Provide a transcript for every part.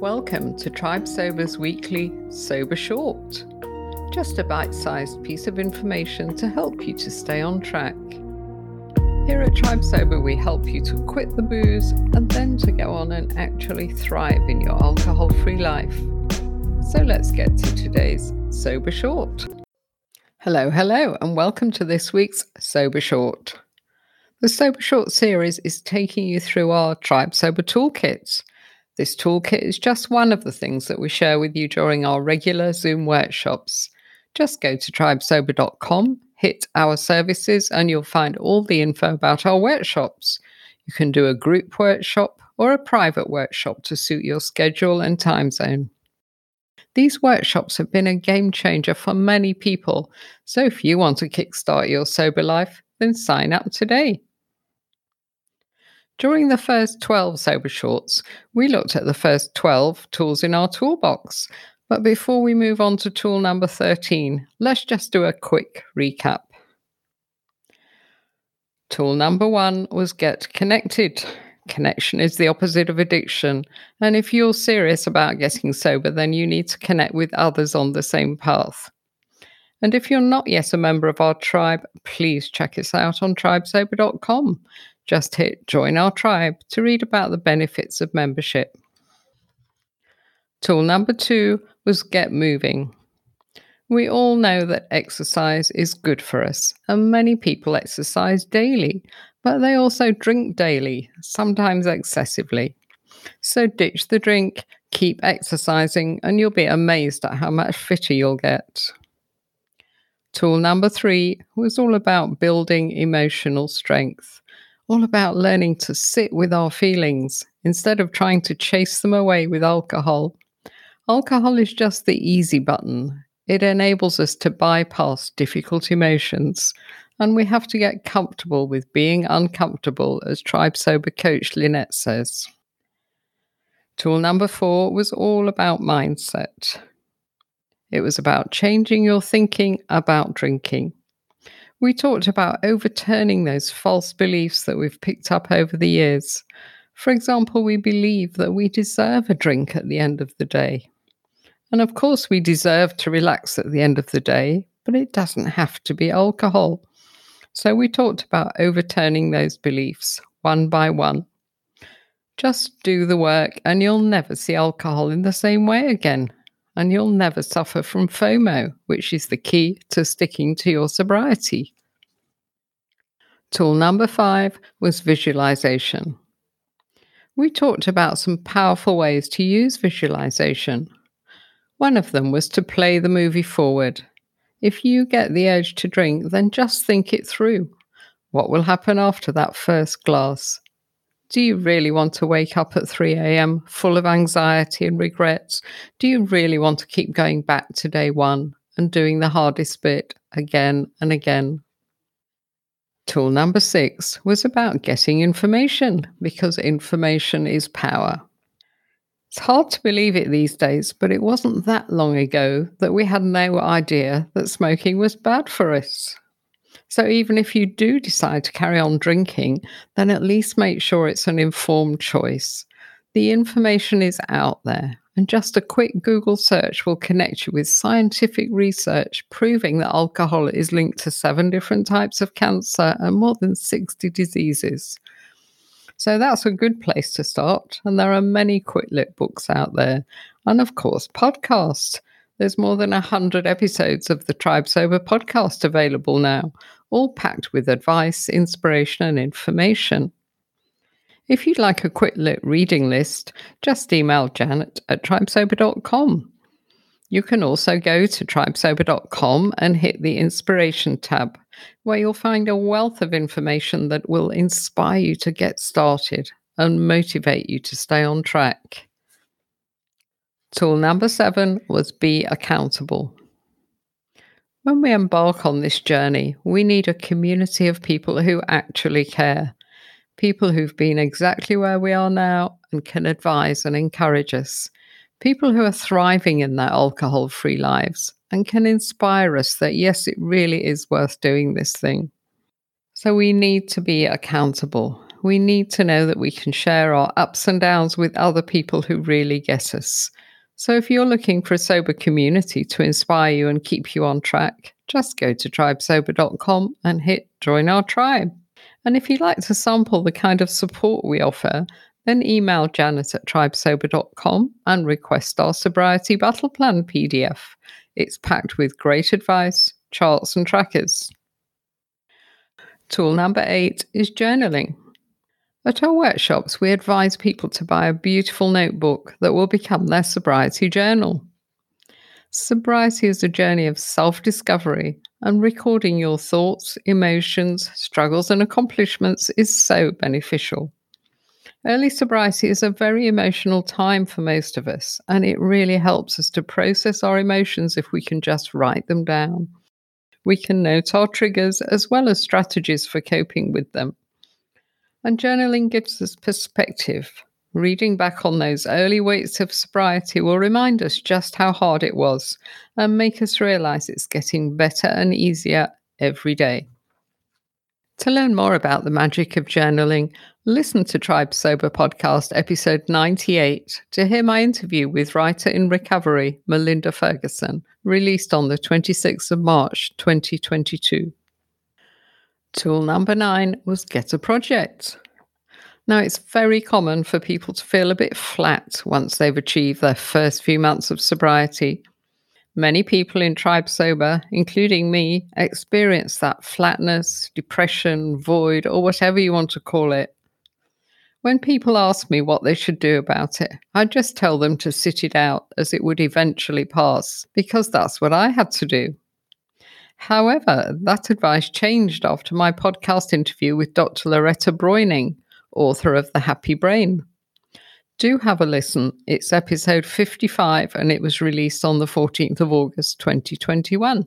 Welcome to Tribe Sober's weekly Sober Short. Just a bite sized piece of information to help you to stay on track. Here at Tribe Sober, we help you to quit the booze and then to go on and actually thrive in your alcohol free life. So let's get to today's Sober Short. Hello, hello, and welcome to this week's Sober Short. The Sober Short series is taking you through our Tribe Sober toolkits. This toolkit is just one of the things that we share with you during our regular Zoom workshops. Just go to tribesober.com, hit our services, and you'll find all the info about our workshops. You can do a group workshop or a private workshop to suit your schedule and time zone. These workshops have been a game changer for many people, so if you want to kickstart your sober life, then sign up today. During the first 12 Sober Shorts, we looked at the first 12 tools in our toolbox. But before we move on to tool number 13, let's just do a quick recap. Tool number one was get connected. Connection is the opposite of addiction. And if you're serious about getting sober, then you need to connect with others on the same path. And if you're not yet a member of our tribe, please check us out on tribesober.com. Just hit join our tribe to read about the benefits of membership. Tool number two was get moving. We all know that exercise is good for us, and many people exercise daily, but they also drink daily, sometimes excessively. So ditch the drink, keep exercising, and you'll be amazed at how much fitter you'll get. Tool number three was all about building emotional strength all about learning to sit with our feelings instead of trying to chase them away with alcohol. Alcohol is just the easy button. It enables us to bypass difficult emotions, and we have to get comfortable with being uncomfortable, as Tribe Sober coach Lynette says. Tool number four was all about mindset. It was about changing your thinking about drinking. We talked about overturning those false beliefs that we've picked up over the years. For example, we believe that we deserve a drink at the end of the day. And of course, we deserve to relax at the end of the day, but it doesn't have to be alcohol. So we talked about overturning those beliefs one by one. Just do the work, and you'll never see alcohol in the same way again and you'll never suffer from FOMO, which is the key to sticking to your sobriety. Tool number five was visualization. We talked about some powerful ways to use visualization. One of them was to play the movie forward. If you get the urge to drink, then just think it through. What will happen after that first glass? Do you really want to wake up at 3 a.m. full of anxiety and regrets? Do you really want to keep going back to day one and doing the hardest bit again and again? Tool number six was about getting information because information is power. It's hard to believe it these days, but it wasn't that long ago that we had no idea that smoking was bad for us. So even if you do decide to carry on drinking, then at least make sure it's an informed choice. The information is out there, and just a quick Google search will connect you with scientific research proving that alcohol is linked to seven different types of cancer and more than 60 diseases. So that's a good place to start. And there are many quit lit books out there. And of course, podcasts. There's more than 100 episodes of the Tribe Sober podcast available now, all packed with advice, inspiration, and information. If you'd like a quit lit reading list, just email janet at tribesober.com. You can also go to tribesober.com and hit the inspiration tab, where you'll find a wealth of information that will inspire you to get started and motivate you to stay on track. Tool number seven was be accountable. When we embark on this journey, we need a community of people who actually care, people who've been exactly where we are now and can advise and encourage us, people who are thriving in their alcohol free lives and can inspire us that yes, it really is worth doing this thing. So we need to be accountable. we need to know that we can share our ups and downs with other people who really get us. So if you're looking for a sober community to inspire you and keep you on track, just go to tribesober.com and hit join our tribe. And if you'd like to sample the kind of support we offer, then email janet at tribesober.com and request our sobriety battle plan PDF. It's packed with great advice, charts, and trackers. Tool number eight is journaling. At our workshops, we advise people to buy a beautiful notebook that will become their sobriety journal. Sobriety is a journey of self discovery, and recording your thoughts, emotions, struggles, and accomplishments is so beneficial. Early sobriety is a very emotional time for most of us, and it really helps us to process our emotions if we can just write them down. We can note our triggers as well as strategies for coping with them. And journaling gives us perspective. Reading back on those early weeks of sobriety will remind us just how hard it was and make us realize it's getting better and easier every day. To learn more about the magic of journaling, listen to Tribe Sober Podcast episode 98 to hear my interview with writer in recovery Melinda Ferguson, released on the 26th of March 2022. Tool number nine was Get a Project. Now, it's very common for people to feel a bit flat once they've achieved their first few months of sobriety Many people in Tribe Sober, including me, experience that flatness, depression, void, or whatever you want to call it. When people ask me what they should do about it, I just tell them to sit it out as it would eventually pass, because that's what I had to do. However, that advice changed after my podcast interview with Dr. Loretta Breuning, author of The Happy Brain do have a listen. It's episode 55 and it was released on the 14th of August 2021.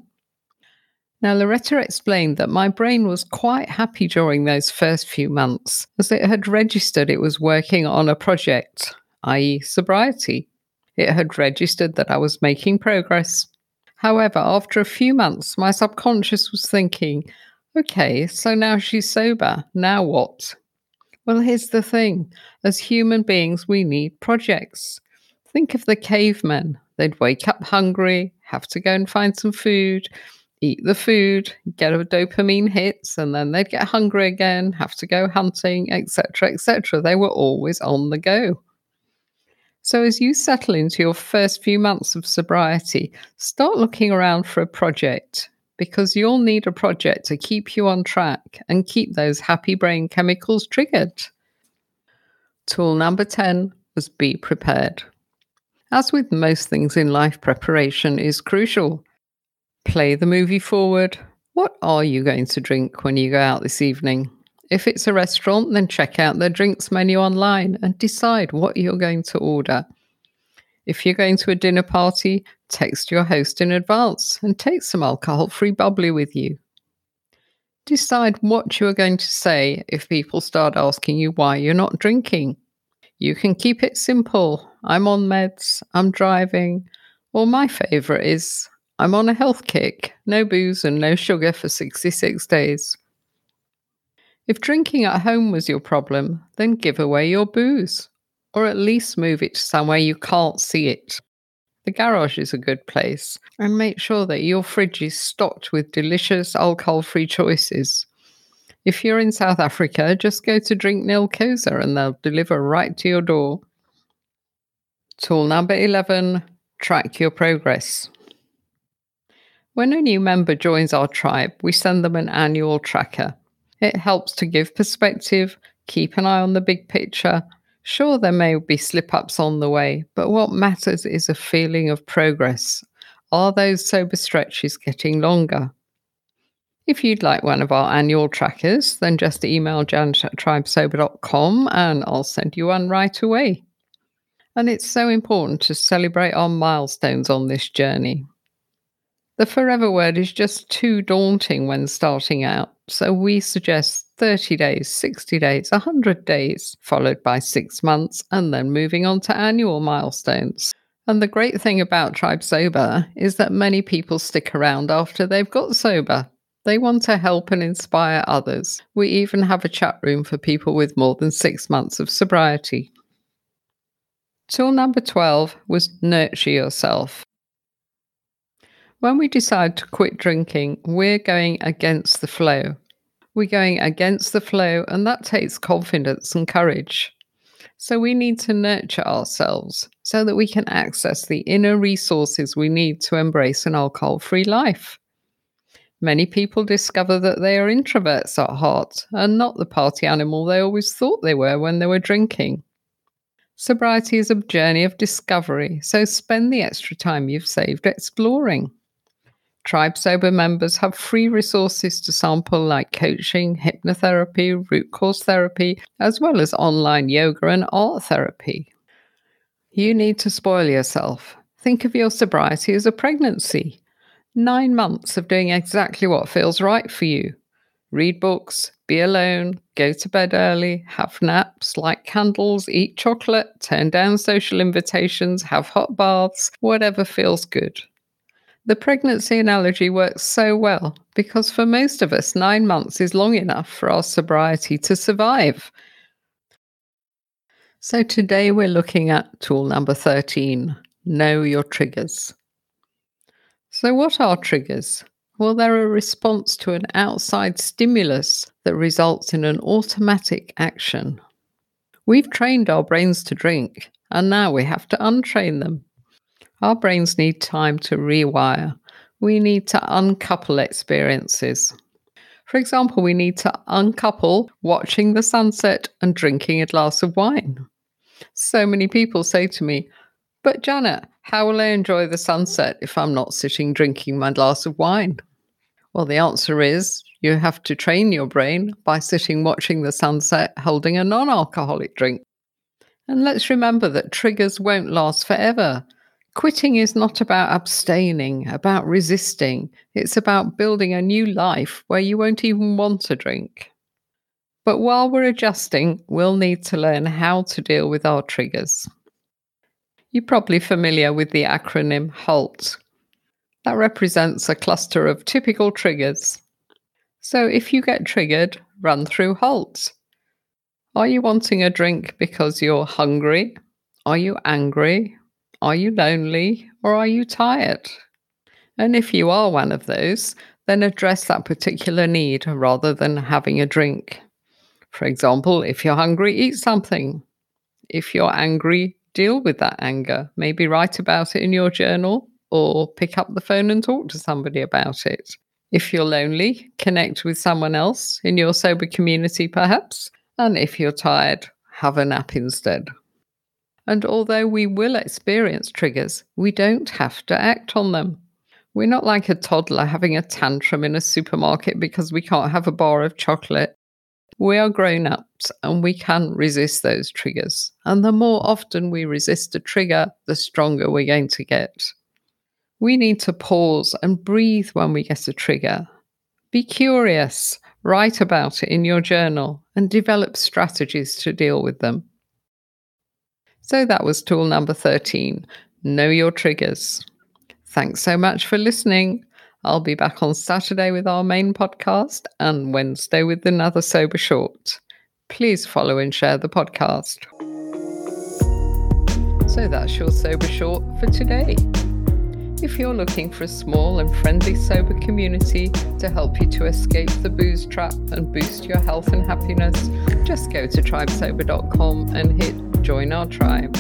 Now, Loretta explained that my brain was quite happy during those first few months as it had registered it was working on a project, i.e., sobriety. It had registered that I was making progress. However, after a few months, my subconscious was thinking, okay, so now she's sober. Now what? Well, here's the thing as human beings, we need projects. Think of the cavemen. They'd wake up hungry, have to go and find some food, eat the food, get a dopamine hits, and then they'd get hungry again, have to go hunting, etc., etc. They were always on the go. So, as you settle into your first few months of sobriety, start looking around for a project because you'll need a project to keep you on track and keep those happy brain chemicals triggered. Tool number 10 was be prepared. As with most things in life, preparation is crucial. Play the movie forward. What are you going to drink when you go out this evening? If it's a restaurant, then check out their drinks menu online and decide what you're going to order. If you're going to a dinner party, text your host in advance and take some alcohol free bubbly with you. Decide what you are going to say if people start asking you why you're not drinking. You can keep it simple. I'm on meds, I'm driving, or my favourite is I'm on a health kick, no booze and no sugar for 66 days. If drinking at home was your problem, then give away your booze or at least move it to somewhere you can't see it. The garage is a good place, and make sure that your fridge is stocked with delicious alcohol free choices. If you're in South Africa, just go to Drink Nil Kosa and they'll deliver right to your door. Tool number 11 track your progress. When a new member joins our tribe, we send them an annual tracker. It helps to give perspective, keep an eye on the big picture, Sure, there may be slip ups on the way, but what matters is a feeling of progress. Are those sober stretches getting longer? If you'd like one of our annual trackers, then just email janet at tribesober.com and I'll send you one right away. And it's so important to celebrate our milestones on this journey. The forever word is just too daunting when starting out, so we suggest 30 days, 60 days, 100 days, followed by six months, and then moving on to annual milestones. And the great thing about Tribe Sober is that many people stick around after they've got sober. They want to help and inspire others. We even have a chat room for people with more than six months of sobriety. Tool number 12 was nurture yourself. When we decide to quit drinking, we're going against the flow. We're going against the flow, and that takes confidence and courage. So we need to nurture ourselves so that we can access the inner resources we need to embrace an alcohol free life. Many people discover that they are introverts at heart and not the party animal they always thought they were when they were drinking. Sobriety is a journey of discovery, so spend the extra time you've saved exploring. Tribe Sober members have free resources to sample like coaching, hypnotherapy, root cause therapy, as well as online yoga and art therapy. You need to spoil yourself. Think of your sobriety as a pregnancy. Nine months of doing exactly what feels right for you. Read books, be alone, go to bed early, have naps, light candles, eat chocolate, turn down social invitations, have hot baths, whatever feels good. The pregnancy analogy works so well because for most of us, nine months is long enough for our sobriety to survive. So today we're looking at tool number 13 Know Your Triggers. So, what are triggers? Well, they're a response to an outside stimulus that results in an automatic action. We've trained our brains to drink, and now we have to untrain them. Our brains need time to rewire. We need to uncouple experiences. For example, we need to uncouple watching the sunset and drinking a glass of wine. So many people say to me, But Janet, how will I enjoy the sunset if I'm not sitting drinking my glass of wine? Well, the answer is you have to train your brain by sitting watching the sunset holding a non alcoholic drink. And let's remember that triggers won't last forever. Quitting is not about abstaining, about resisting. It's about building a new life where you won't even want to drink. But while we're adjusting, we'll need to learn how to deal with our triggers. You're probably familiar with the acronym HALT. That represents a cluster of typical triggers. So if you get triggered, run through HALT. Are you wanting a drink because you're hungry? Are you angry? Are you lonely or are you tired? And if you are one of those, then address that particular need rather than having a drink. For example, if you're hungry, eat something. If you're angry, deal with that anger. Maybe write about it in your journal or pick up the phone and talk to somebody about it. If you're lonely, connect with someone else in your sober community, perhaps. And if you're tired, have a nap instead. And although we will experience triggers, we don't have to act on them. We're not like a toddler having a tantrum in a supermarket because we can't have a bar of chocolate. We are grown ups and we can resist those triggers. And the more often we resist a trigger, the stronger we're going to get. We need to pause and breathe when we get a trigger. Be curious, write about it in your journal, and develop strategies to deal with them. So that was tool number 13 Know Your Triggers. Thanks so much for listening. I'll be back on Saturday with our main podcast and Wednesday with another Sober Short. Please follow and share the podcast. So that's your Sober Short for today. If you're looking for a small and friendly sober community to help you to escape the booze trap and boost your health and happiness, just go to tribesober.com and hit join our tribe.